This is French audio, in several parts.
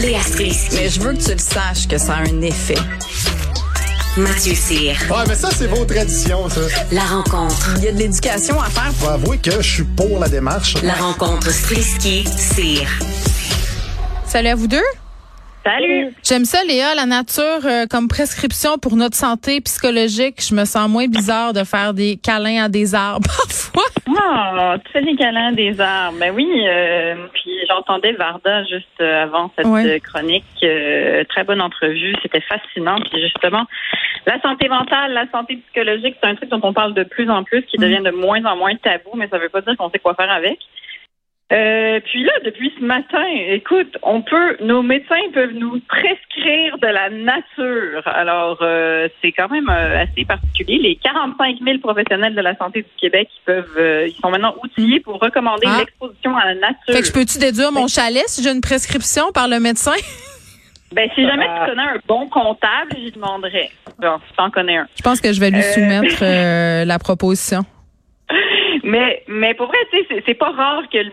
Léa Strisky. Mais je veux que tu le saches que ça a un effet. Mathieu Cyr. Ouais, mais ça, c'est vos traditions, ça. La rencontre. Il y a de l'éducation à faire. Faut avouer que je suis pour la démarche. La rencontre Strisky-Cyr. Salut à vous deux. Salut. J'aime ça, Léa, la nature euh, comme prescription pour notre santé psychologique. Je me sens moins bizarre de faire des câlins à des arbres parfois. Oh, tu fais des câlins des arbres. Ben oui, euh, puis j'entendais Varda juste euh, avant cette Ouais. chronique. Euh, très bonne entrevue, c'était fascinant. Puis justement, la santé mentale, la santé psychologique, c'est un truc dont on parle de plus en plus, qui Mm. devient de moins en moins tabou, mais ça veut pas dire qu'on sait quoi faire avec. Euh, puis là, depuis ce matin, écoute, on peut, nos médecins peuvent nous prescrire de la nature. Alors, euh, c'est quand même euh, assez particulier. Les 45 000 professionnels de la santé du Québec, ils peuvent, euh, ils sont maintenant outillés pour recommander Ah. l'exposition à la nature. Fait que je peux-tu déduire mon chalet si j'ai une prescription par le médecin? Ben, si jamais tu connais un bon comptable, j'y demanderais. Bon, si t'en connais un. Je pense que je vais lui soumettre la proposition. Mais, mais pour vrai, tu sais, c'est- c'est pas rare que le,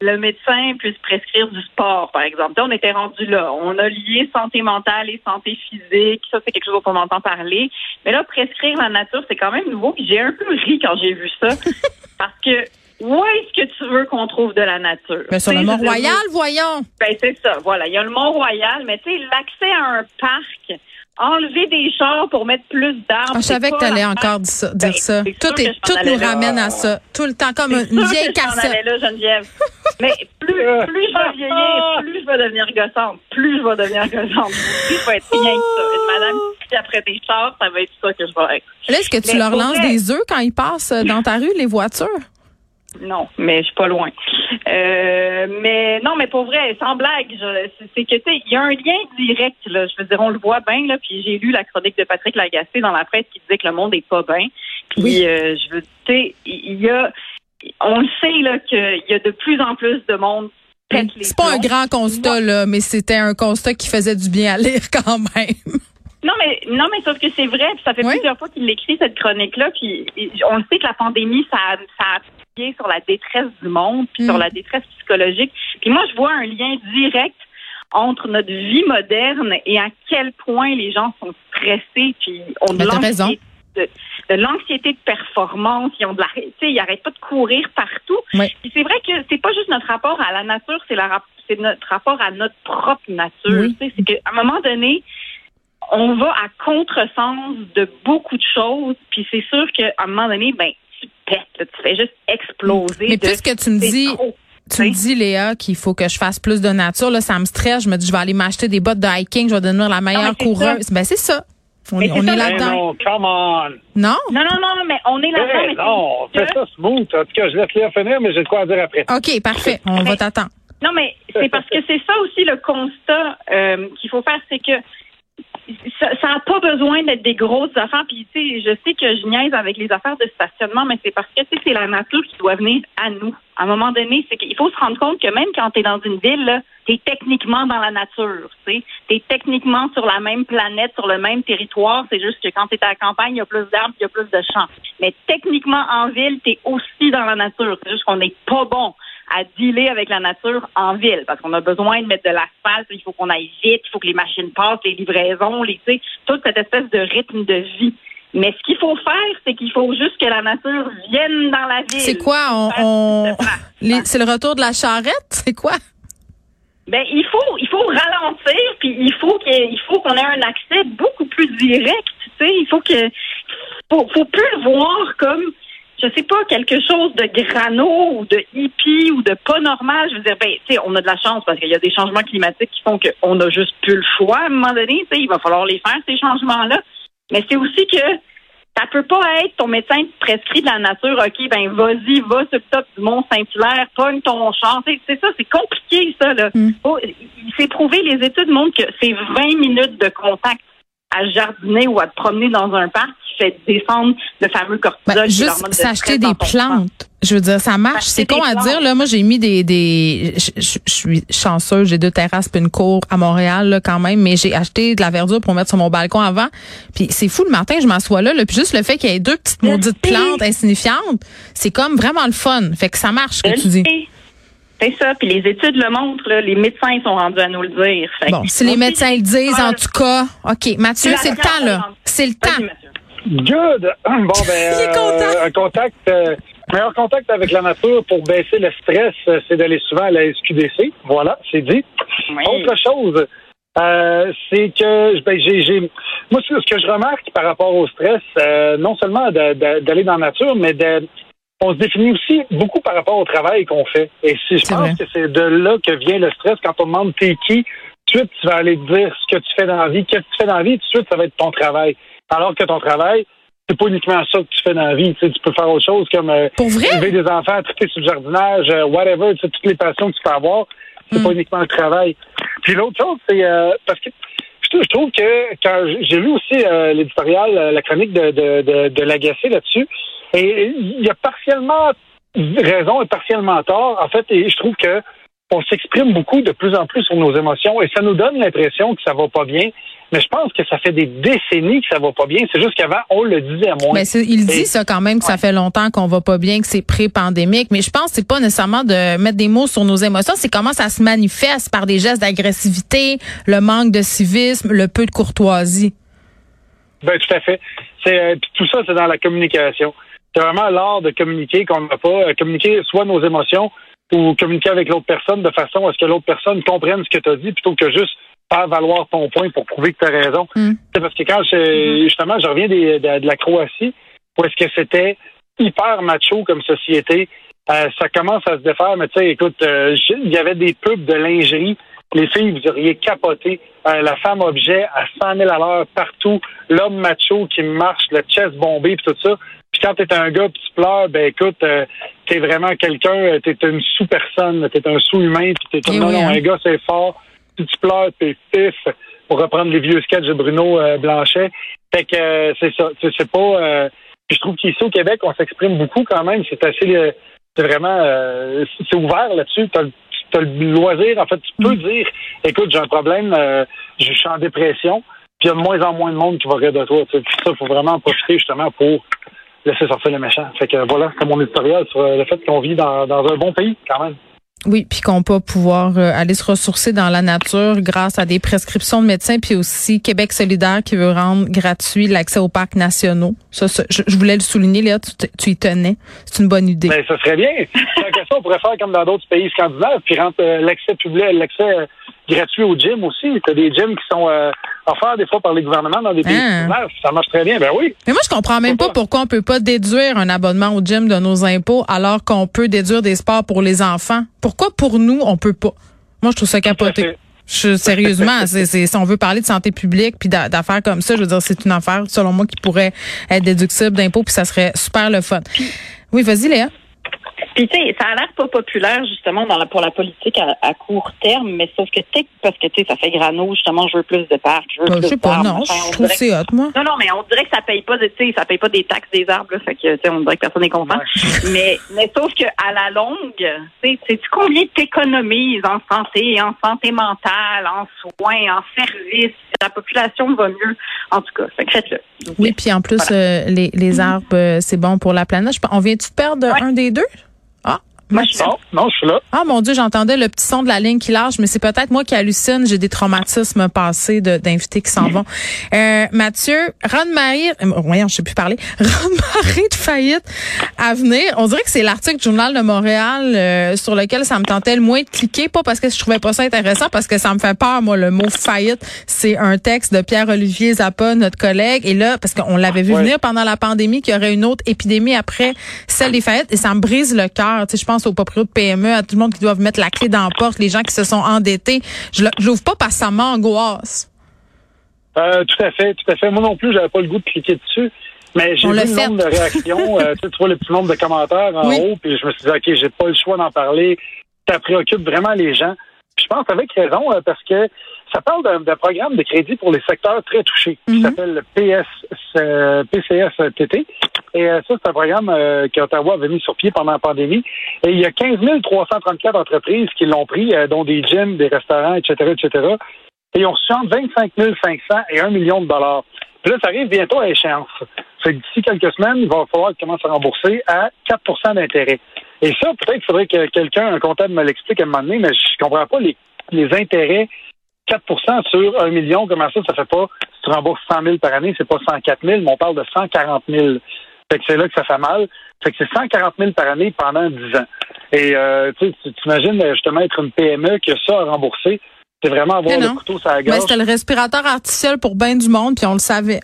le médecin puisse prescrire du sport, par exemple. Tu sais, on était rendu là. On a lié santé mentale et santé physique. Ça, c'est quelque chose dont on entend parler. Mais là, prescrire la nature, c'est quand même nouveau. Puis j'ai un peu ri quand j'ai vu ça. parce que où est-ce que tu veux qu'on trouve de la nature? Ben, sur le Mont-Royal, voyons. ben, c'est ça, voilà. Il y a le Mont-Royal, mais tu sais, l'accès à un parc, enlever des chars pour mettre plus d'arbres. Ah, je savais que pas t'allais la- encore dire ça. Dire Ben, ça. Tout, est, tout allais nous là. ramène à ça. Tout le temps, comme une vieille cassette. allais là, Geneviève. Mais plus, plus je vais vieillir, plus je vais devenir gossante. Plus je vais devenir gossante. Plus je vais être rien que ça. Une madame qui crie après des chars, ça va être ça que je vais être. Là, est-ce que tu Mais leur lances vrai- des œufs quand ils passent euh, dans ta rue, les voitures? Non, mais je suis pas loin. Euh, mais non, mais pour vrai, sans blague, c'est- que tu sais, il y a un lien direct là. Je veux dire, on le voit bien là. Puis j'ai lu la chronique de Patrick Lagacé dans la presse qui disait que le monde est pas bien. Puis Oui. euh, je veux, tu sais, il y a, on le sait là qu'il y a de plus en plus de monde. pète les C'est pas un grand constat, là, mais c'était un constat qui faisait du bien à lire quand même. Non, mais non, mais sauf que c'est vrai, puis ça fait Oui. plusieurs fois qu'il l'écrit cette chronique-là, puis on le sait que la pandémie, ça, ça a sur la détresse du monde, puis Mm. sur la détresse psychologique. Puis moi, je vois un lien direct entre notre vie moderne et à quel point les gens sont stressés, puis ont de Ben, raison. l'anxiété de, de l'anxiété de performance, ils ont de la, ils arrêtent pas de courir partout. Oui. Puis c'est vrai que c'est pas juste notre rapport à la nature, c'est notre rapport à notre propre nature. Oui. C'est qu'à un moment donné, on va à contresens de beaucoup de choses, puis c'est sûr qu'à un moment donné, ben tu pètes, là, tu fais juste exploser. Mais de- puisque tu me dis, trop. tu me dis, Léa, qu'il faut que je fasse plus de nature, là, ça me stresse. Je me dis, je vais aller m'acheter des bottes de hiking, je vais devenir la meilleure coureuse. Ben, c'est ça. On, Mais est- on ça, là-dedans. non, come on. Non? Non, non, non, mais on est là-dedans. Eh non, que- fais ça smooth. En tout cas, je laisse Léa finir, mais j'ai de quoi à dire après. OK, parfait. On va t'attendre. Non, mais c'est parce que c'est ça aussi le constat euh, qu'il faut faire, c'est que ça n'a pas besoin d'être des grosses affaires. Puis, tu sais, je sais que je niaise avec les affaires de stationnement, mais c'est parce que, tu sais, c'est la nature qui doit venir à nous. À un moment donné, c'est qu'il faut se rendre compte que même quand tu es dans une ville, tu es techniquement dans la nature, tu es techniquement sur la même planète, sur le même territoire. C'est juste que quand tu es à la campagne, il y a plus d'arbres, il y a plus de champs. Mais techniquement, en ville, tu es aussi dans la nature. C'est juste qu'on n'est pas bon à dealer avec la nature en ville parce qu'on a besoin de mettre de l'asphalte, il faut qu'on aille vite, il faut que les machines passent, les livraisons, les, tu sais, toute cette espèce de rythme de vie. Mais ce qu'il faut faire, c'est qu'il faut juste que la nature vienne dans la ville. C'est quoi? On, on- c'est le retour de la charrette? C'est quoi? Ben, il faut, il faut ralentir, puis il faut qu'il faut qu'on ait un accès beaucoup plus direct, tu sais. Il faut que, faut, faut plus le voir comme, je sais pas, quelque chose de grano ou de hippie ou de pas normal. Je veux dire, ben, tu sais, on a de la chance parce qu'il y a des changements climatiques qui font qu'on a juste plus le choix à un moment donné, tu sais. Il va falloir les faire, ces changements-là. Mais c'est aussi que ça peut pas être ton médecin qui te prescrit de la nature, OK, ben vas-y, va sur le top du Mont Saint-Hilaire, pogne ton champ. C'est ça, c'est compliqué, ça. Là. Mm. Il s'est prouvé, les études montrent que c'est 20 minutes de contact à jardiner ou à te promener dans un parc qui fait descendre le fameux cortisol. Ben, juste s'acheter des plantes. Je veux dire, ça marche. C'est con à plantes. dire. Là, moi, j'ai mis des, des. Je, suis chanceuse. J'ai deux terrasses puis une cour à Montréal là, quand même, mais j'ai acheté de la verdure pour mettre sur mon balcon avant. Puis c'est fou le matin, je m'assois là, là, puis juste le fait qu'il y ait deux petites maudites sais. plantes insignifiantes, c'est comme vraiment le fun. Fait que ça marche ce Je que tu dis. C'est ça. Puis les études le montrent, là, les médecins sont rendus à nous le dire. Fait Bon, si les médecins le disent, en tout cas. OK, Mathieu, c'est le temps, là. C'est le temps. Good. Bon, ben, Il est content. euh, un contact, euh, meilleur contact avec la nature pour baisser le stress, euh, c'est d'aller souvent à la SQDC. Voilà, c'est dit. Oui. Autre chose, euh, c'est que ben, j'ai, j'ai- moi ce ce que je remarque par rapport au stress, euh, non seulement d'aller dans la nature, mais de, on se définit aussi beaucoup par rapport au travail qu'on fait. Et si je pense vrai. que c'est de là que vient le stress quand on demande t'es qui, tout de suite tu vas aller te dire ce que tu fais dans la vie, qu'est-ce que tu fais dans la vie, tout de suite ça va être ton travail. Alors que ton travail, c'est pas uniquement ça que tu fais dans la vie. Tu, sais, tu peux faire autre chose comme euh, élever des enfants, traiter sur le jardinage, euh, whatever, tu sais, toutes les passions que tu peux avoir, c'est Mm. pas uniquement le travail. Puis l'autre chose, c'est euh, parce que je trouve- je trouve que quand j'ai lu aussi euh, l'éditorial, la chronique de, de, de, de l'agacé là-dessus, et il y a partiellement raison et partiellement tort, en fait, et je trouve que on s'exprime beaucoup de plus en plus sur nos émotions et ça nous donne l'impression que ça va pas bien. Mais je pense que ça fait des décennies que ça va pas bien. C'est juste qu'avant, on le disait moins. Mais il dit ça quand même que ça fait longtemps qu'on va pas bien, que c'est pré-pandémique. Mais je pense que c'est pas nécessairement de mettre des mots sur nos émotions, c'est comment ça se manifeste par des gestes d'agressivité, le manque de civisme, le peu de courtoisie. Ben tout à fait. C'est euh, tout ça, c'est dans la communication. C'est vraiment l'art de communiquer qu'on n'a pas. Euh, communiquer soit nos émotions ou communiquer avec l'autre personne de façon à ce que l'autre personne comprenne ce que tu as dit plutôt que juste faire valoir ton point pour prouver que tu as raison. Mm. C'est parce que quand je, justement je reviens des- de, de la Croatie, où est-ce que c'était hyper macho comme société, euh, ça commence à se défaire, mais tu sais, écoute, euh, il y avait des pubs de lingerie. Les filles, vous auriez capoté. Euh, la femme objet à 100 000 à l'heure partout. L'homme macho qui marche, le chest bombé, puis tout ça. Puis quand t'es un gars, puis tu pleures, ben écoute, euh, t'es vraiment quelqu'un, euh, t'es une sous-personne, t'es un sous-humain, puis t'es comme, Eh non, non, hein. un gars, c'est fort. Si tu pleures, t'es pif. Pour reprendre les vieux sketchs de Bruno euh, Blanchet. Fait que euh, c'est ça. C'est pas... euh, puis je trouve qu'ici au Québec, on s'exprime beaucoup quand même. C'est assez... euh, c'est vraiment... euh, c'est ouvert là-dessus. T'as le- t'as le loisir. En fait, tu peux dire, écoute, j'ai un problème, euh, je suis en dépression, puis il y a de moins en moins de monde qui va rire de toi. tu sais. Puis ça, faut vraiment en profiter justement pour laisser sortir les méchants. Fait que voilà, c'est mon éditorial sur euh, le fait qu'on vit dans, dans un bon pays quand même. Oui, puis qu'on peut pouvoir euh, aller se ressourcer dans la nature grâce à des prescriptions de médecins, puis aussi Québec solidaire qui veut rendre gratuit l'accès aux parcs nationaux. Ça, ça, je, je voulais le souligner, là, tu, tu y tenais. C'est une bonne idée. Ben, ça serait bien. Tant que ça, on pourrait faire comme dans d'autres pays scandinaves, puis rendre euh, l'accès public, l'accès gratuit au gym aussi. T'as des gyms qui sont euh, offerts des fois par les gouvernements dans des pays Hein? Ça marche très bien. Ben oui. Mais moi, je comprends même pas Pourquoi? pourquoi on peut pas déduire un abonnement au gym de nos impôts alors qu'on peut déduire des sports pour les enfants. Pourquoi pour nous, on peut pas? Moi, je trouve ça capoté. Je, sérieusement, c'est, c'est- si on veut parler de santé publique puis d'a- d'affaires comme ça, je veux dire, c'est une affaire, selon moi, qui pourrait être déductible d'impôts puis ça serait super le fun. Oui, vas-y, Léa. Puis tu sais, ça a l'air pas populaire justement dans la, pour la politique à, à court terme, mais sauf que tu sais, parce que tu sais, ça fait grano, justement, je veux plus de parcs, je veux Ben, plus je sais de pas, arbres, non, je trouve que c'est hot, moi. Non, non, mais on dirait que ça paye pas, de- tu sais, ça paye pas des taxes des arbres, là, fait que, tu sais, on dirait que personne n'est content. Mais, mais sauf que à la longue, tu sais, combien t'économises en santé, en santé mentale, en soins, en services? La population va mieux. En tout cas, fait que faites-le. s'il vous plaît. Oui, puis en plus, euh, les, les arbres, euh, c'est bon pour la planète. Je on vient-tu de perdre Ouais. un des deux? Moi, je suis Non, non, je suis là. Ah mon Dieu, j'entendais le petit son de la ligne qui lâche, mais c'est peut-être moi qui hallucine. J'ai des traumatismes passés d'invités qui s'en vont. Euh, Mathieu, Ron-Marie, euh, voyons, je sais plus parler. Ron-Marie de faillite à venir. On dirait que c'est l'article du Journal de Montréal euh, sur lequel ça me tentait le moins de cliquer, pas parce que je trouvais pas ça intéressant, parce que ça me fait peur, moi, le mot faillite. C'est un texte de Pierre-Olivier Zappa, notre collègue. Et là, parce qu'on l'avait vu Ouais. venir pendant la pandémie, qu'il y aurait une autre épidémie après celle des faillites, et ça me brise le cœur. Tu sais, je pense aux propriétaires de PME, à tout le monde qui doivent mettre la clé dans la porte, les gens qui se sont endettés. Je l'ouvre pas parce que ça m'angoisse. Euh, tout à fait, tout à fait. Moi non plus, j'avais pas le goût de cliquer dessus. Mais j'ai vu le fait. nombre de réactions, euh, tu sais, tu vois le petit nombre de commentaires en Oui. haut, puis je me suis dit, OK, j'ai pas le choix d'en parler. Ça préoccupe vraiment les gens. Puis je pense avec raison, euh, parce que ça parle d'un programme de crédit pour les secteurs très touchés, qui Mhm. s'appelle le PS, euh, PCS-TT. Et euh, ça, c'est un programme euh, qu'Ottawa avait mis sur pied pendant la pandémie. Et il y a 15 334 entreprises qui l'ont pris, dont des gyms, des restaurants, etc., etc. Et ils ont reçu entre 25 500 et 1 million de dollars. Puis là, ça arrive bientôt à échéance. D'ici quelques semaines, il va falloir qu'ils commencent à rembourser à 4% d'intérêt. Et ça, peut-être qu'il faudrait que quelqu'un, un comptable, me l'explique à un moment donné, mais je comprends pas les, les intérêts. 4% sur un million, comment ça, ça fait pas, si tu rembourses 100 000 par année, c'est pas 104 000, mais on parle de 140 000. Fait que c'est là que ça fait mal. Fait que c'est 140 000 par année pendant 10 ans. Et euh, tu imagines justement être une PME qui a ça à rembourser. C'est vraiment avoir le couteau sur la Mais gorge. c'était le respirateur artificiel pour bien du monde, puis on le savait.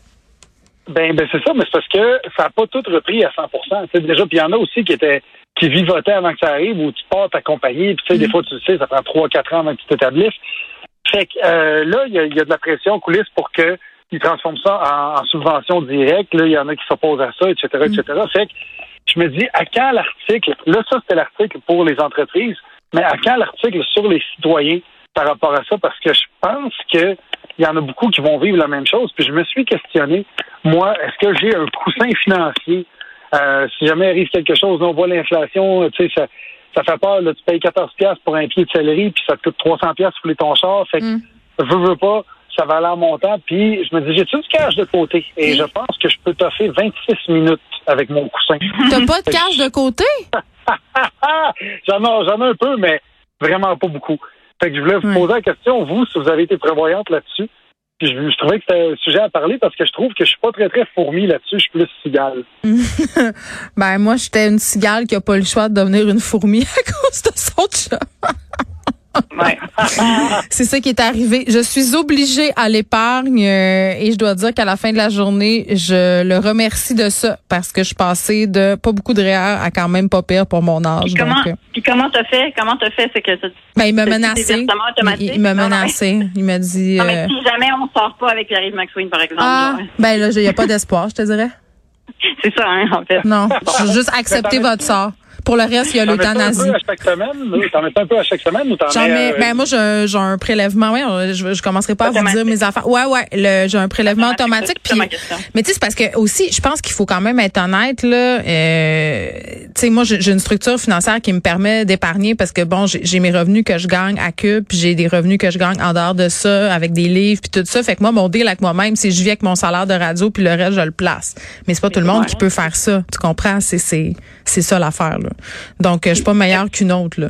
Ben, ben c'est ça, mais c'est parce que ça n'a pas tout repris à 100 Tu sais, Déjà, puis il y en a aussi qui étaient qui vivotaient avant que ça arrive, où tu pars ta compagnie, puis tu sais, des fois, tu le sais, ça prend 3-4 ans avant que tu t'établisses. Fait que euh, là, il y, a, il y a de la pression en coulisses pour que ils transforment ça en, en subvention directe. Là, il y en a qui s'opposent à ça, etc., etc. Fait que je me dis, à quand l'article, là, ça, c'était l'article pour les entreprises, mais à quand l'article sur les citoyens par rapport à ça? Parce que je pense que il y en a beaucoup qui vont vivre la même chose. Puis je me suis questionné, moi, est-ce que j'ai un coussin financier? Euh, si jamais arrive quelque chose, on voit l'inflation, tu sais, ça, ça fait peur. Là, tu payes 14 pièces pour un pied de céleri, puis ça te coûte 300 pièces pour les ton char. Fait que, Mm. veux, veux pas, ça va aller en montant. Puis je me dis, j'ai-tu du cash de côté? Et je pense que je peux toffer 26 minutes avec mon coussin. T'as pas de cash de côté? j'en ai, j'en ai un peu, mais vraiment pas beaucoup. Fait que je voulais vous poser la question, vous, si vous avez été prévoyante là-dessus. Je trouvais que c'était un sujet à parler parce que je trouve que je suis pas très, très fourmi là-dessus. Je suis plus cigale. Ben moi, j'étais une cigale qui a pas le choix de devenir une fourmi à cause de son chat. Ouais. C'est ça qui est arrivé. Je suis obligée à l'épargne euh, et je dois dire qu'à la fin de la journée, je le remercie de ça parce que je suis passée de pas beaucoup de REER à quand même pas pire pour mon âge. Puis comment, donc, euh, puis comment t'as fait? Comment t'as fait? C'est que tu- ben, il m'a menacé. Il, il m'a menacé. Il m'a dit. Non, mais euh, si jamais on sort pas avec Pierre-Yves McSween, par exemple. ah, là, ben là, il n'y a pas d'espoir, je te dirais. C'est ça, hein, en fait. Non, je veux juste accepter votre sort. Pour le reste, il y a T'en mets un l'euthanasie. peu à chaque semaine? T'en mets un peu à chaque semaine ou t'en mets... mets, euh, ben moi j'ai un, j'ai un prélèvement, ouais, je, je commencerai pas à vous dire mes affaires. Ouais ouais, j'ai un prélèvement automatique. Puis, mais tu sais c'est parce que aussi, je pense qu'il faut quand même être honnête là. Euh, tu sais moi j'ai une structure financière qui me permet d'épargner parce que bon j'ai mes revenus que je gagne à Cube, puis j'ai des revenus que je gagne en dehors de ça avec des livres puis tout ça. Fait que moi mon deal avec moi-même, c'est je vis avec mon salaire de radio puis le reste je le place. Mais c'est pas tout le monde ouais. qui peut faire ça. Tu comprends? C'est c'est c'est ça l'affaire là. Donc euh, je suis pas meilleure qu'une autre là.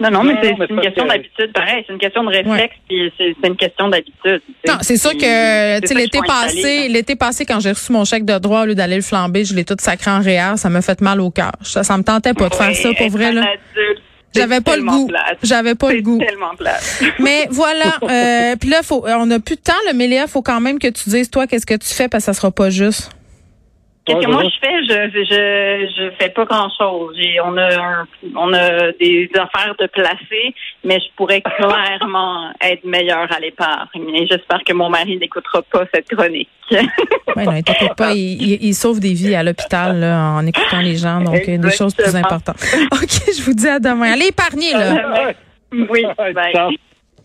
Non, non, mais c'est mais une question que- d'habitude, pareil. C'est une question de réflexe, puis c'est une question d'habitude. Non, c'est sûr que l'été passé, l'été passé quand j'ai reçu mon chèque de droit au lieu d'aller le flamber, je l'ai tout sacré en réel, ça m'a fait mal au cœur. Ça, ça me tentait pas de faire Ouais, ça pour vrai un là. adulte, J'avais pas le goût. J'avais pas le goût. tellement. Mais voilà, euh, puis là faut on a plus de temps le Mélia, faut quand même que tu dises toi qu'est-ce que tu fais parce que ça sera pas juste. Qu'est-ce que moi je fais? Je, je, je fais pas grand chose. On a un- on a des affaires de placer, mais je pourrais clairement être meilleure à l'épargne. Et j'espère que mon mari n'écoutera pas cette chronique. Ouais, non, pas, il, il, il sauve des vies à l'hôpital là, en écoutant les gens, donc euh, des choses plus Exactement. importantes. OK, je vous dis à demain. Allez épargner là. oui, bye.